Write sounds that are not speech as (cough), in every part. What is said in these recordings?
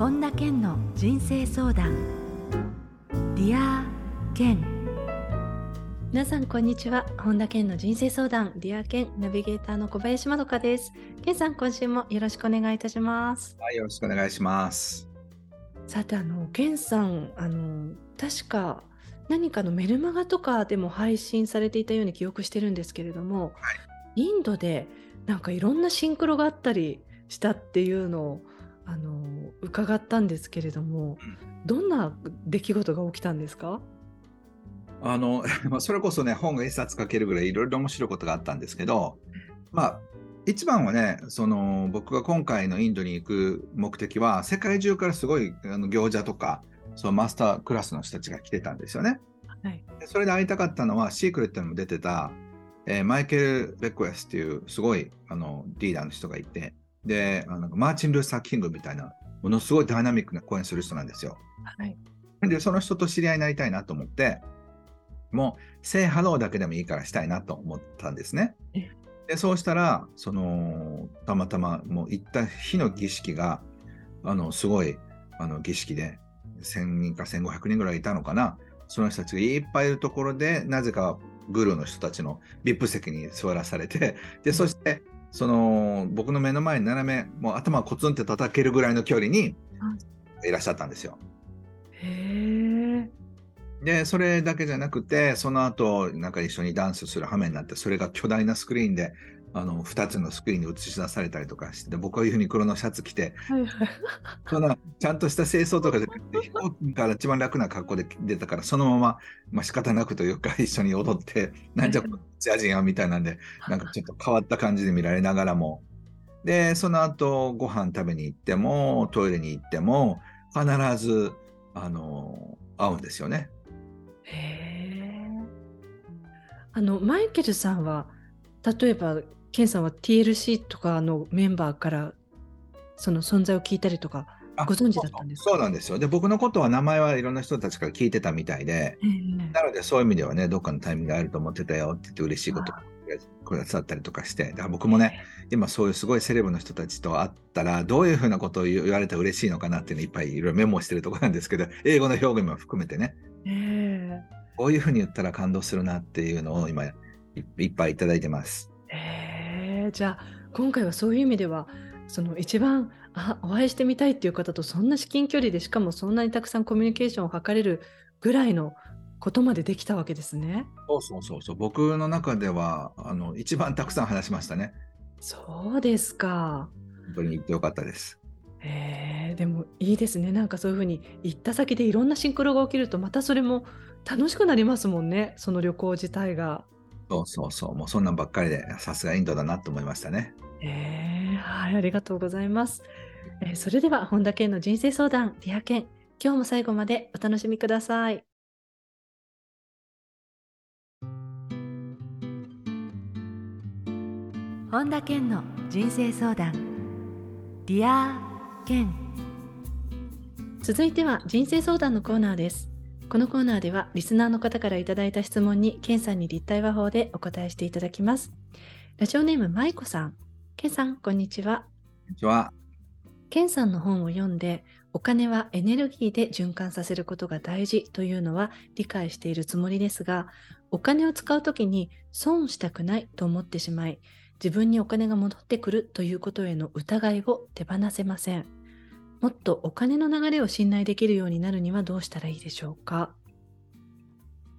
本田健の人生相談。 Dear Ken 皆さんこんにちは。本田健の人生相談。 Dear Ken ナビゲーターの小林まどかです。健さん今週もよろしくお願いいたします。はいよろしくお願いします。さてあの健さんあの確か何かのメルマガとかでも配信されていたように記憶してるんですけれども、はい、インドでなんかいろんなシンクロがあったりしたっていうのをあの伺ったんですけれども、どんな出来事が起きたんですか？あの (laughs) それこそね本が一冊書けるぐらいいろいろ面白いことがあったんですけど、まあ一番はねその僕が今回のインドに行く目的は世界中からすごいあの行者とかそのマスタークラスの人たちが来てたんですよね。はい、それで会いたかったのはシークレットにも出てた、えー、マイケル・ベックウィズっていうすごいあのリーダーの人がいてであのマーチン・ルーサー・キングみたいなものすごいダイナミックな講演する人なんですよ。はい、でその人と知り合いになりたいなと思ってもう「セイハロー」だけでもいいからしたいなと思ったんですね。でそうしたらそのたまたまもう行った日の儀式があのすごいあの儀式で1000人か1500人ぐらいいたのかなその人たちがいっぱいいるところでなぜかグルーの人たちの VIP 席に座らされてでそしてその僕の目の前に斜めもう頭をコツンって叩けるぐらいの距離にいらっしゃったんですよ。へでそれだけじゃなくてその後なんか一緒にダンスする羽目になってそれが巨大なスクリーンであの2つのスクリーンに映し出されたりとかして僕はユニクロのシャツ着て、はいはい、そのちゃんとした清掃とかで飛行機から一番楽な格好で出たからそのまま、まあ仕方なくというか一緒に踊ってなんじゃこっちアジアみたいなんでなんかちょっと変わった感じで見られながらもでその後ご飯食べに行ってもトイレに行っても必ずあの会うんですよね。へえ。あのマイケルさんは例えばケンさんは TLC とかのメンバーからその存在を聞いたりとかご存知だったんですか？そうなんですよ。で、僕のことは名前はいろんな人たちから聞いてたみたいで、えー、なのでそういう意味ではね、どっかのタイミングがあると思ってたよって言って嬉しいことくださったりとかして、だから僕もね、今そういうすごいセレブの人たちと会ったら、どういうふうなことを言われたら嬉しいのかなっていうのいっぱいいろいろメモしてるところなんですけど、英語の表現も含めてね、えー、こういうふうに言ったら感動するなっていうのを今いっぱいいただいてます。えー、じゃあ今回はそういう意味ではその一番あお会いしてみたいっていう方とそんな至近距離でしかもそんなにたくさんコミュニケーションを図れるぐらいのことまでできたわけですね。そうそうそうそう僕の中ではあの一番たくさん話しましたね。そうですか。本当に行ってよかったです。えー、でもいいですねなんかそういうふうに行った先でいろんなシンクロが起きるとまたそれも楽しくなりますもんねその旅行自体が。そうそうそう、もうそんなんばっかりで、さすがインドだなと思いましたね。えー、はい、ありがとうございます。えー、それでは、本田健の人生相談、 Dear Ken、今日も最後までお楽しみください。本田健の人生相談、 Dear Ken。続いては人生相談のコーナーです。このコーナーではリスナーの方からいただいた質問にケンさんに立体話法でお答えしていただきます。ラジオネームまいこさん。ケンさん、こんにちは。こんにちは。ケンさんの本を読んで、お金はエネルギーで循環させることが大事というのは理解しているつもりですが、お金を使うときに損したくないと思ってしまい、自分にお金が戻ってくるということへの疑いを手放せません。もっとお金の流れを信頼できるようになるにはどうしたらいいでしょうか？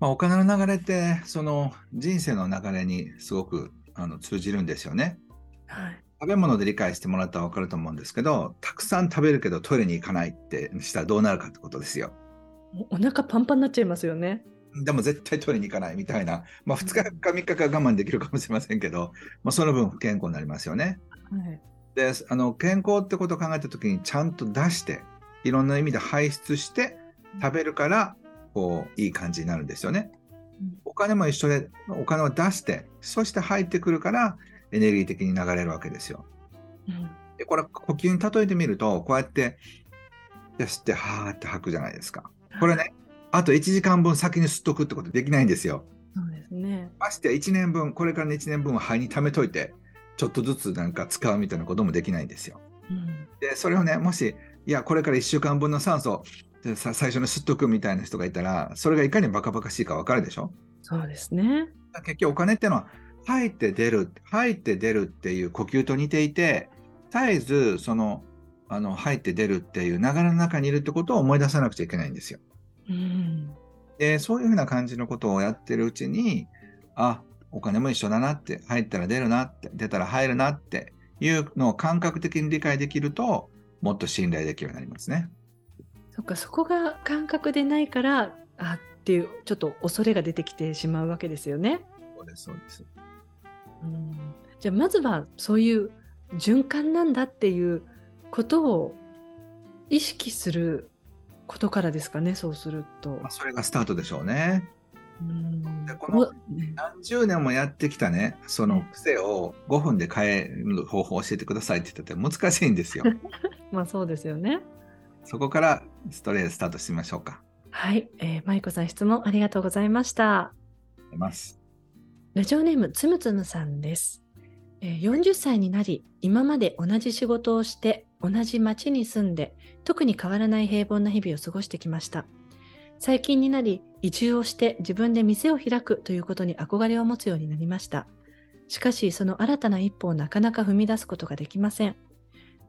まあ、お金の流れってその人生の流れにすごくあの通じるんですよね。はい、食べ物で理解してもらったら分かると思うんですけどたくさん食べるけどトイレに行かないってしたらどうなるかってことですよ。お腹パンパンになっちゃいますよね。でも絶対トイレに行かないみたいな、まあ、2日か3日か我慢できるかもしれませんけど、まあ、その分不健康になりますよね。はいであの健康ってことを考えた時にちゃんと出していろんな意味で排出して食べるからこういい感じになるんですよね。お金も一緒でお金を出してそして入ってくるからエネルギー的に流れるわけですよ。うん、でこれ呼吸に例えてみるとこうやって吸ってはーって吐くじゃないですか。これねあと1時間分先に吸っとくってことできないんですよ。そうですね。まして1年分これからの1年分は肺に溜めといてちょっとずつなんか使うみたいなこともできないんですよ。うん、でそれをねもしいや、これから1週間分の酸素、最初の吸っとくみたいな人がいたら、それがいかにバカバカしいか分かるでしょ？そうですね。結局お金っていうのは、入って出る、入って出るっていう呼吸と似ていて、絶えずそのあの入って出るっていう流れの中にいるってことを思い出さなくちゃいけないんですよ。うん、で、そういうふうな感じのことをやってるうちに、あ、お金も一緒だなって、入ったら出るなって、出たら入るなっていうのを感覚的に理解できると、もっと信頼できるようになりますね。そっか、そこが感覚でないから、あっていう、ちょっと恐れが出てきてしまうわけですよね。そうです、そうです。うんじゃあ、まずはそういう循環なんだっていうことを意識することからですかね、そうすると。まあ、それがスタートでしょうね。でこの何十年もやってきたね、その癖を5分で変える方法を教えてくださいって言ってて難しいんですよ。(laughs) まあそうですよね。そこからストレートスタートしてみましょうか。はい、えー、マイコさん質問ありがとうございました。ますラジオネームつむつむさんです。えー、40歳になり、今まで同じ仕事をして同じ町に住んで特に変わらない平凡な日々を過ごしてきました。最近になり移住をして自分で店を開くということに憧れを持つようになりました。しかしその新たな一歩をなかなか踏み出すことができません。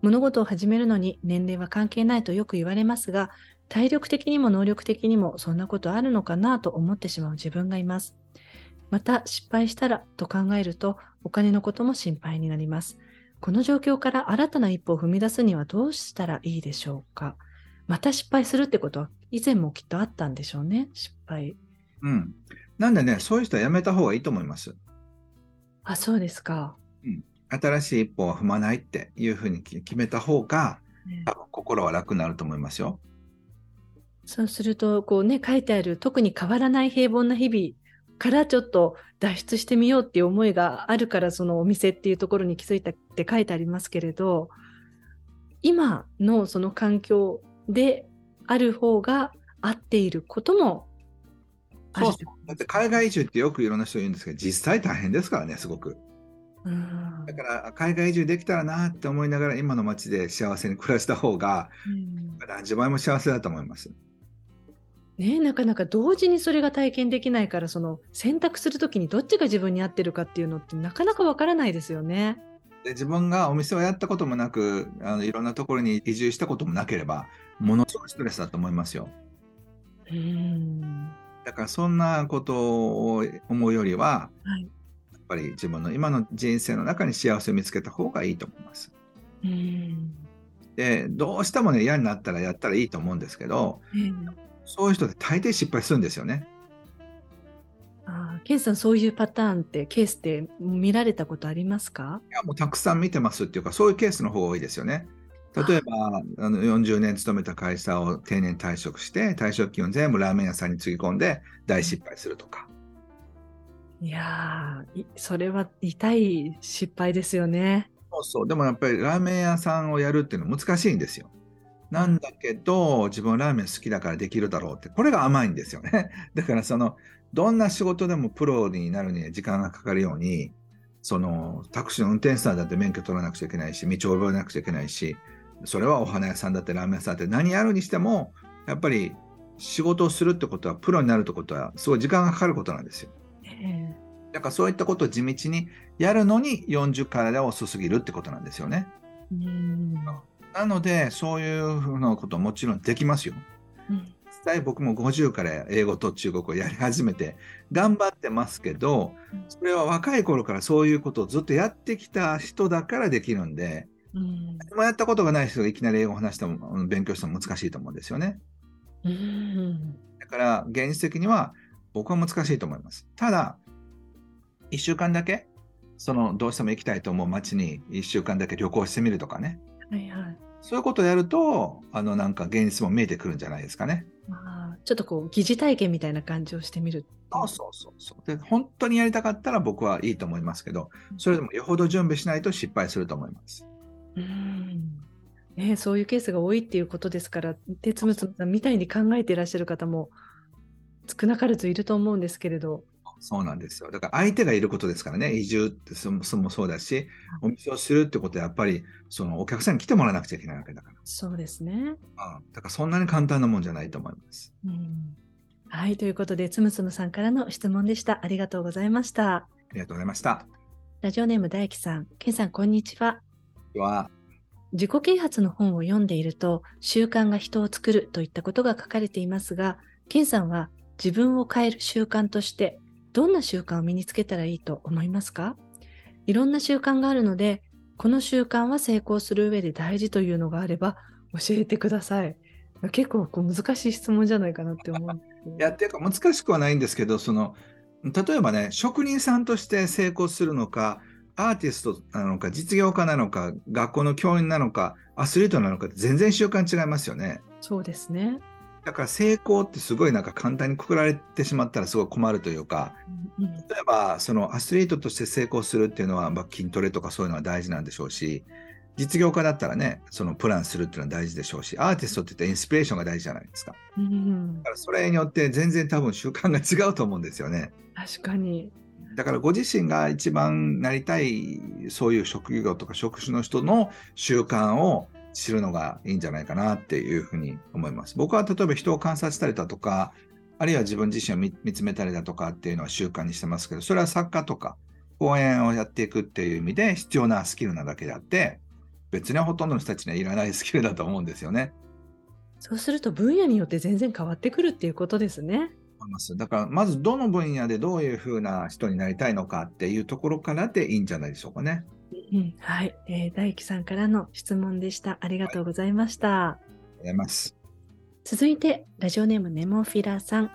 物事を始めるのに年齢は関係ないとよく言われますが、体力的にも能力的にもそんなことあるのかなと思ってしまう自分がいます。また失敗したらと考えるとお金のことも心配になります。この状況から新たな一歩を踏み出すにはどうしたらいいでしょうか？また失敗するってことは以前もきっとあったんでしょうね、失敗。うん。なんでね、そういう人はやめた方がいいと思います。あ、そうですか。うん。新しい一歩は踏まないっていうふうに決めた方が、ね、多分心は楽になると思いますよ。そうすると、こうね、書いてある、特に変わらない平凡な日々からちょっと脱出してみようっていう思いがあるからそのお店っていうところに気づいたって書いてありますけれど今のその環境である方が合っていることもあるそうだって海外移住ってよくいろんな人言うんですけど実際大変ですからねすごく。だから海外移住できたらなって思いながら今の街で幸せに暮らした方が何十倍も幸せだと思います。ね、なかなか同時にそれが体験できないからその選択するときにどっちが自分に合ってるかっていうのってなかなかわからないですよね。で自分がお店をやったこともなくあのいろんなところに移住したこともなければものすごいストレスだと思いますよ。うんだからそんなことを思うよりは、はい、やっぱり自分の今の人生の中に幸せを見つけた方がいいと思います。うんでどうしてもね嫌になったらやったらいいと思うんですけど、そういう人って大抵失敗するんですよね。あケンさん、そういうパターンって、ケースって見られたことありますか？いや、もうたくさん見てますっていうか、そういうケースの方が多いですよね。例えば、あの40年勤めた会社を定年退職して、退職金を全部ラーメン屋さんにつぎ込んで大失敗するとか。いやー、それは痛い失敗ですよね。そうそう、でもやっぱりラーメン屋さんをやるっていうのは難しいんですよ。なんだけど、自分ラーメン好きだからできるだろうって、これが甘いんですよね。(laughs) だからその、どんな仕事でもプロになるには時間がかかるように、そのタクシーの運転手さんだって免許取らなくちゃいけないし、道を覚えなくちゃいけないし、それはお花屋さんだってラーメン屋さんだって何やるにしても、やっぱり仕事をするってことは、プロになるってことは、すごい時間がかかることなんですよ。だからそういったことを地道にやるのに40体を注ぎるってことなんですよね。うんなので、そういうふうなこともちろんできますよ。うん、実際僕も50から英語と中国をやり始めて頑張ってますけど、それは若い頃からそういうことをずっとやってきた人だからできるんで、うん、もやったことがない人がいきなり英語を話しても勉強しても難しいと思うんですよね。うん、だから現実的には僕は難しいと思います。ただ、1週間だけそのどうしても行きたいと思う街に1週間だけ旅行してみるとかね。はいはいそういうことをやると、あの、なんか現実も見えてくるんじゃないですかね。あちょっとこう、疑似体験みたいな感じをしてみる。そうそうそうそう。で、本当にやりたかったら僕はいいと思いますけど、それでもよほど準備しないと失敗すると思います。うん。ね、そういうケースが多いっていうことですから、でつむつむさんみたいに考えていらっしゃる方も少なからずいると思うんですけれど。そうなんですよ。だから相手がいることですからね、移住ってそもそもそうだし、お店をするってことはやっぱりそのお客さんに来てもらわなくちゃいけないわけだから。そうですね。うん、だからそんなに簡単なもんじゃないと思います。うんはい、ということで、つむつむさんからの質問でした。ありがとうございました。ありがとうございました。ラジオネーム大樹さん、けんさん、こんにちは。は自己啓発の本を読んでいると、習慣が人を作るといったことが書かれていますが、ケンさんは自分を変える習慣として、どんな習慣を身につけたらいいと思いますか？いろんな習慣があるので、この習慣は成功する上で大事というのがあれば教えてください。結構こう難しい質問じゃないかなって思う。いやっていうか難しくはないんですけどその例えばね職人さんとして成功するのかアーティストなのか実業家なのか学校の教員なのかアスリートなのか全然習慣違いますよね。そうですねだから成功ってすごいなんか簡単にくくられてしまったらすごい困るというか、例えばそのアスリートとして成功するっていうのは、まあ、筋トレとかそういうのは大事なんでしょうし実業家だったらね、そのプランするっていうのは大事でしょうし、アーティストって言ったらインスピレーションが大事じゃないですか。うん、だからそれによって全然多分習慣が違うと思うんですよね。確かに。だからご自身が一番なりたいそういう職業とか職種の人の習慣を知るのがいいんじゃないかなっていうふうに思います。僕は例えば人を観察したりだとか、あるいは自分自身を見つめたりだとかっていうのは習慣にしてますけど、それは作家とか講演をやっていくっていう意味で必要なスキルなだけであって、別にほとんどの人たちにはいらないスキルだと思うんですよね。そうすると分野によって全然変わってくるっていうことですね。だからまずどの分野でどういうふうな人になりたいのかっていうところからでいいんじゃないでしょうかね。うん、はい、えー、大樹さんからの質問でした。ありがとうございました。はい、ありがとうございます。続いてラジオネームネモフィラさん。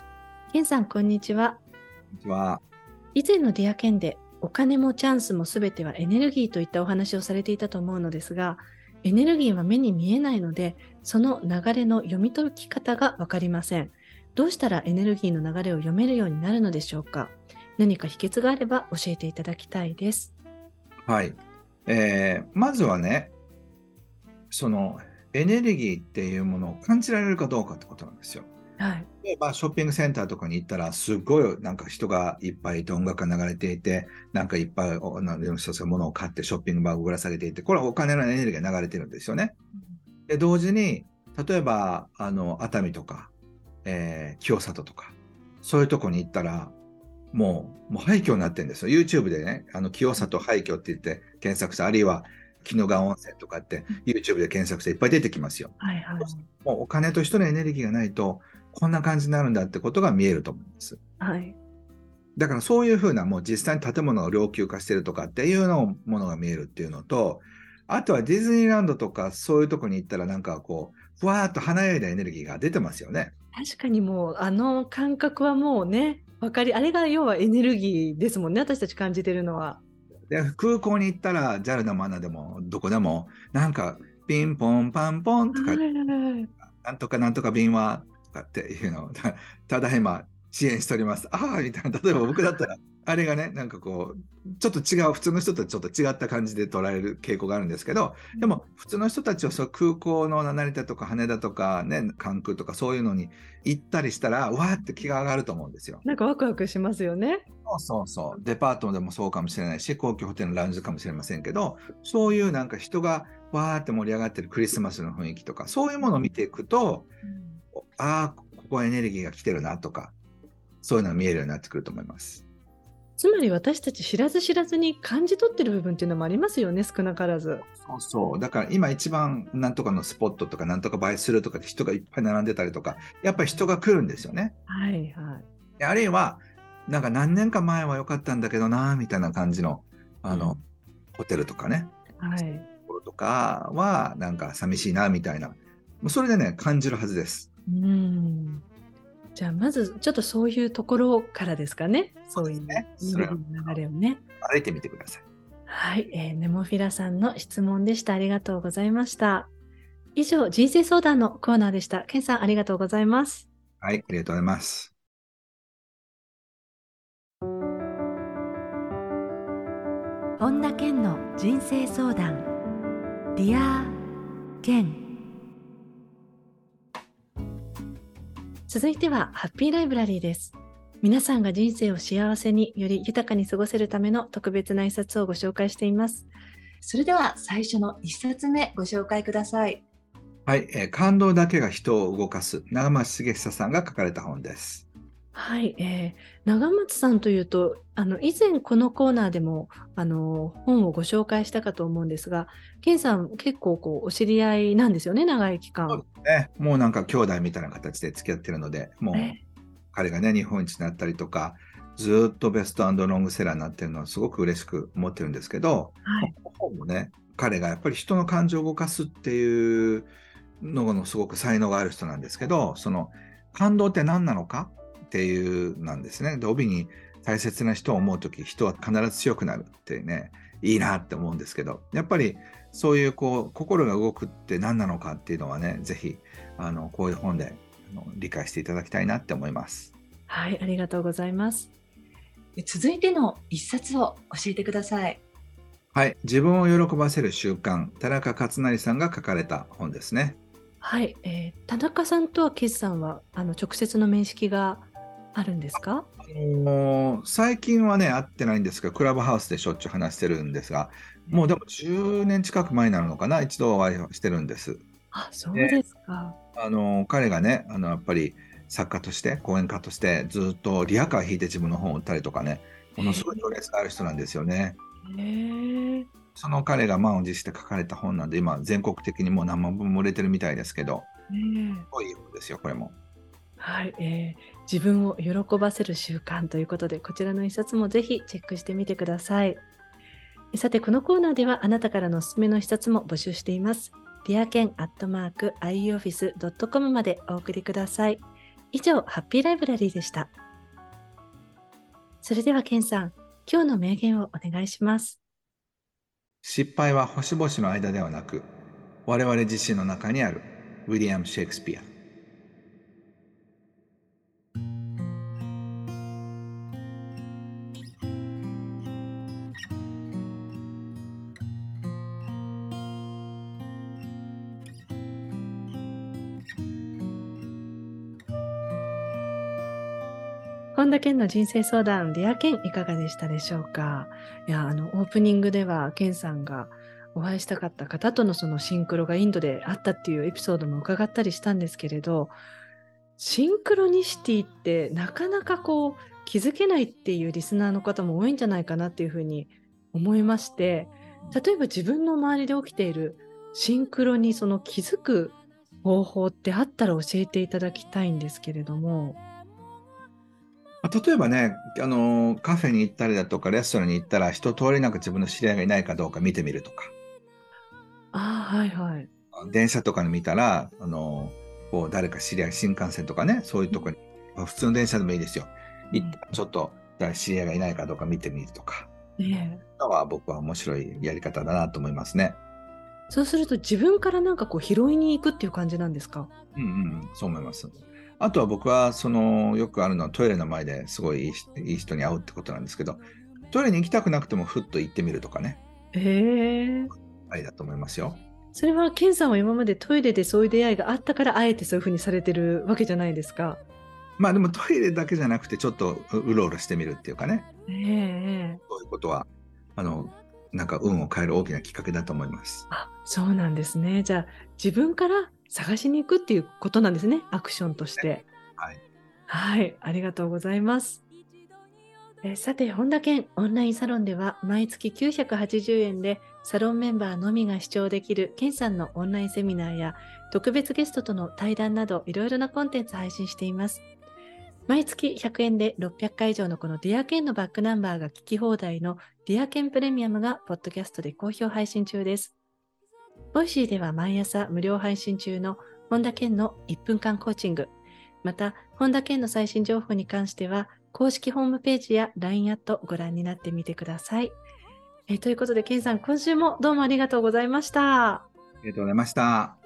ケンさんこんにちは。こんにちは。以前のディアケンでお金もチャンスも全てはエネルギーといったお話をされていたと思うのですが、エネルギーは目に見えないので、その流れの読み解き方がわかりません。どうしたらエネルギーの流れを読めるようになるのでしょうか何か秘訣があれば教えていただきたいです。はい。えー、まずはね、そのエネルギーっていうものを感じられるかどうかってことなんですよ。はい、例えばショッピングセンターとかに行ったらすごいなんか人がいっぱいいて音楽が流れていてなんかいっぱいの人が物を買ってショッピングバーをぶら下げていてこれはお金のエネルギーが流れてるんですよね。で同時に例えばあの熱海とか、えー、清里とかそういうとこに行ったらもうもう廃墟になってるんですよ。YouTube でねあの清里廃墟って言って検索してあるいは鬼怒川温泉とかって YouTube で検索していっぱい出てきますよ。はいはい、もうお金と人のエネルギーがないとこんな感じになるんだってことが見えると思います。はい。だからそういうふうなもう実際に建物が老朽化してるとかっていうのものが見えるっていうのと、あとはディズニーランドとかそういうとこに行ったらなんかこう、ふわーっと華やいだエネルギーが出てますよね。確かにもうあの感覚はもうね、わかり、あれが要はエネルギーですもんね、私たち感じてるのは。で空港に行ったら JAL のマナでもどこでもなんかピンポンパンポンとか、なんとかなんとか便はかっていうのを (laughs) ただいま支援しております。ああみたいな例えば僕だったらあれがねなんかこうちょっと違う普通の人とちょっと違った感じで捉える傾向があるんですけどでも普通の人たちはそ空港の成田とか羽田とかね関空とかそういうのに行ったりしたらわーって気が上がると思うんですよ。なんかワクワクしますよね。そうそうそうデパートでもそうかもしれないし高級ホテルのラウンジかもしれませんけどそういうなんか人がわーって盛り上がってるクリスマスの雰囲気とかそういうものを見ていくと、うん、ああこエネルギーが来てるなとか、そういうのが見えるようになってくると思います。つまり私たち知らず知らずに感じ取ってる部分っていうのもありますよね、少なからず。そうそう。だから今一番なんとかのスポットとかなんとか映えするとかで人がいっぱい並んでたりとか、やっぱり人が来るんですよね。はいはい。あるいは、なんか何年か前は良かったんだけどな、みたいな感じの、あの、うん、ホテルとかね。はい。ところとかは、なんか寂しいな、みたいな。それでね、感じるはずです。うんじゃあまずちょっとそういうところからですかね。そういうね、流れをね。歩いてみてください。はい、えー、ネモフィラさんの質問でした。ありがとうございました。以上、人生相談のコーナーでした。ケンさん、ありがとうございます。はい、ありがとうございます。本田健の人生相談。 Dear Ken。続いてはハッピーライブラリーです。皆さんが人生を幸せにより豊かに過ごせるための特別な一冊をご紹介しています。それでは最初の一冊目ご紹介ください。はい、えー感動だけが人を動かす長松茂久さんが書かれた本です。はい、えー、長松さんというとあの以前このコーナーでもあの本をご紹介したかと思うんですが健さん結構こうお知り合いなんですよね長い期間。ね、もうなんか兄弟みたいな形で付き合ってるので、もうえ彼がね、日本一になったりとか、ずーっとベストロングセラーになってるのはすごく嬉しく思ってるんですけど、はい。この本もね、彼がやっぱり人の感情を動かすっていうののすごく才能がある人なんですけど、その感動って何なのかっていうなんですね。で、帯に大切な人を思うとき、人は必ず強くなるってね、いいなって思うんですけど、やっぱりそういうこう心が動くって何なのかっていうのはね、ぜひあのこういう本で理解していただきたいなって思います。はい、ありがとうございます。続いての一冊を教えてください。はい、自分を喜ばせる習慣、田中勝成さんが書かれた本ですね。はい、えー田中さんとはケスさんはあの直接の面識があるんですか？最近はね、会ってないんですが、クラブハウスでしょっちゅう話してるんですが、もうでも10年近く前になるのかな、一度お会いしてるんです。あ、そうですか。あの彼がね、あのやっぱり作家として、講演家として、ずっとリアカー弾いて自分の本を売ったりとかね、ものすごい情熱がある人なんですよね。その彼が満を持して書かれた本なんで、今、全国的にもう何万本も売れてるみたいですけど、すごいいい本ですよ、これも。はい、えー自分を喜ばせる習慣ということで、こちらの一冊もぜひチェックしてみてください。さて、このコーナーではあなたからのおすすめの一冊も募集しています。ディアケンアットマーク ioffice.com までお送りください。以上、ハッピーライブラリーでした。それでは、ケンさん、今日の名言をお願いします。失敗は星々の間ではなく、我々自身の中にある、ウィリアム・シェイクスピア。本田健の人生相談、 Dear Ken いかがでしたでしょうか？いや、あの、オープニングでは、健さんがお会いしたかった方とのそのシンクロがインドであったっていうエピソードも伺ったりしたんですけれど、シンクロニシティってなかなかこう気づけないっていうリスナーの方も多いんじゃないかなっていうふうに思いまして、例えば自分の周りで起きているシンクロにその気づく方法ってあったら教えていただきたいんですけれども。まあ例えばね、あのカフェに行ったりだとか、レストランに行ったら、一通りなんか自分の知り合いがいないかどうか見てみるとか、ああ、はいはい。電車とかに見たら、あのこう誰か知り合い、新幹線とかね、そういうとこに、まあ普通の電車でもいいですよ。行ったらちょっと知り合いがいないかどうか見てみるとか、ねえのは僕は面白いやり方だなと思いますね。そうすると自分からなんかこう拾いに行くっていう感じなんですか？うんうん、そう思います。あとは僕は、その、よくあるのはトイレの前ですごいいい人に会うってことなんですけど、トイレに行きたくなくてもふっと行ってみるとかね、へえ。ありだと思いますよ。それはケンさんは今までトイレでそういう出会いがあったからあえてそういうふうにされてるわけじゃないですか。まあでもトイレだけじゃなくて、ちょっとううろうろしてみるっていうかね、ええそういうことは、あの、なんか運を変える大きなきっかけだと思います。あそうなんですね。じゃあ自分から探しに行くっていうことなんですね。アクションとして。はい。はい、ありがとうございます。えーさて、本田健オンラインサロンでは毎月980円でサロンメンバーのみが視聴できる健さんのオンラインセミナーや特別ゲストとの対談などいろいろなコンテンツ配信しています。毎月100円で600回以上のこの Dear Ken のバックナンバーが聞き放題の Dear Ken プレミアムがポッドキャストで好評配信中です。ボイシーでは毎朝無料配信中の本田健の1分間コーチング、また、本田健の最新情報に関しては、公式ホームページや LINE アットご覧になってみてください。えーということで、健さん、今週もどうもありがとうございました。ありがとうございました。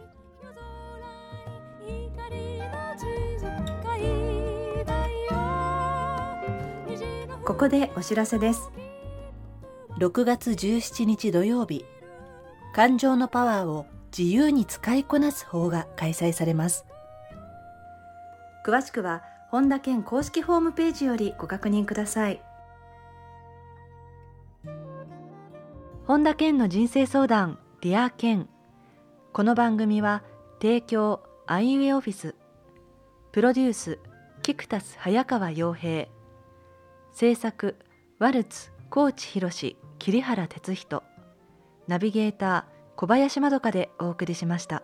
ここでお知らせです。6月17日土曜日、感情のパワーを自由に使いこなす法が開催されます。詳しくは本田健公式ホームページよりご確認ください。本田健の人生相談 Dear Ken この番組は提供アイウエオオフィスプロデュースキクタス早川洋平。制作ワルツ高知博桐原哲人。ナビゲーター小林まどかでお送りしました。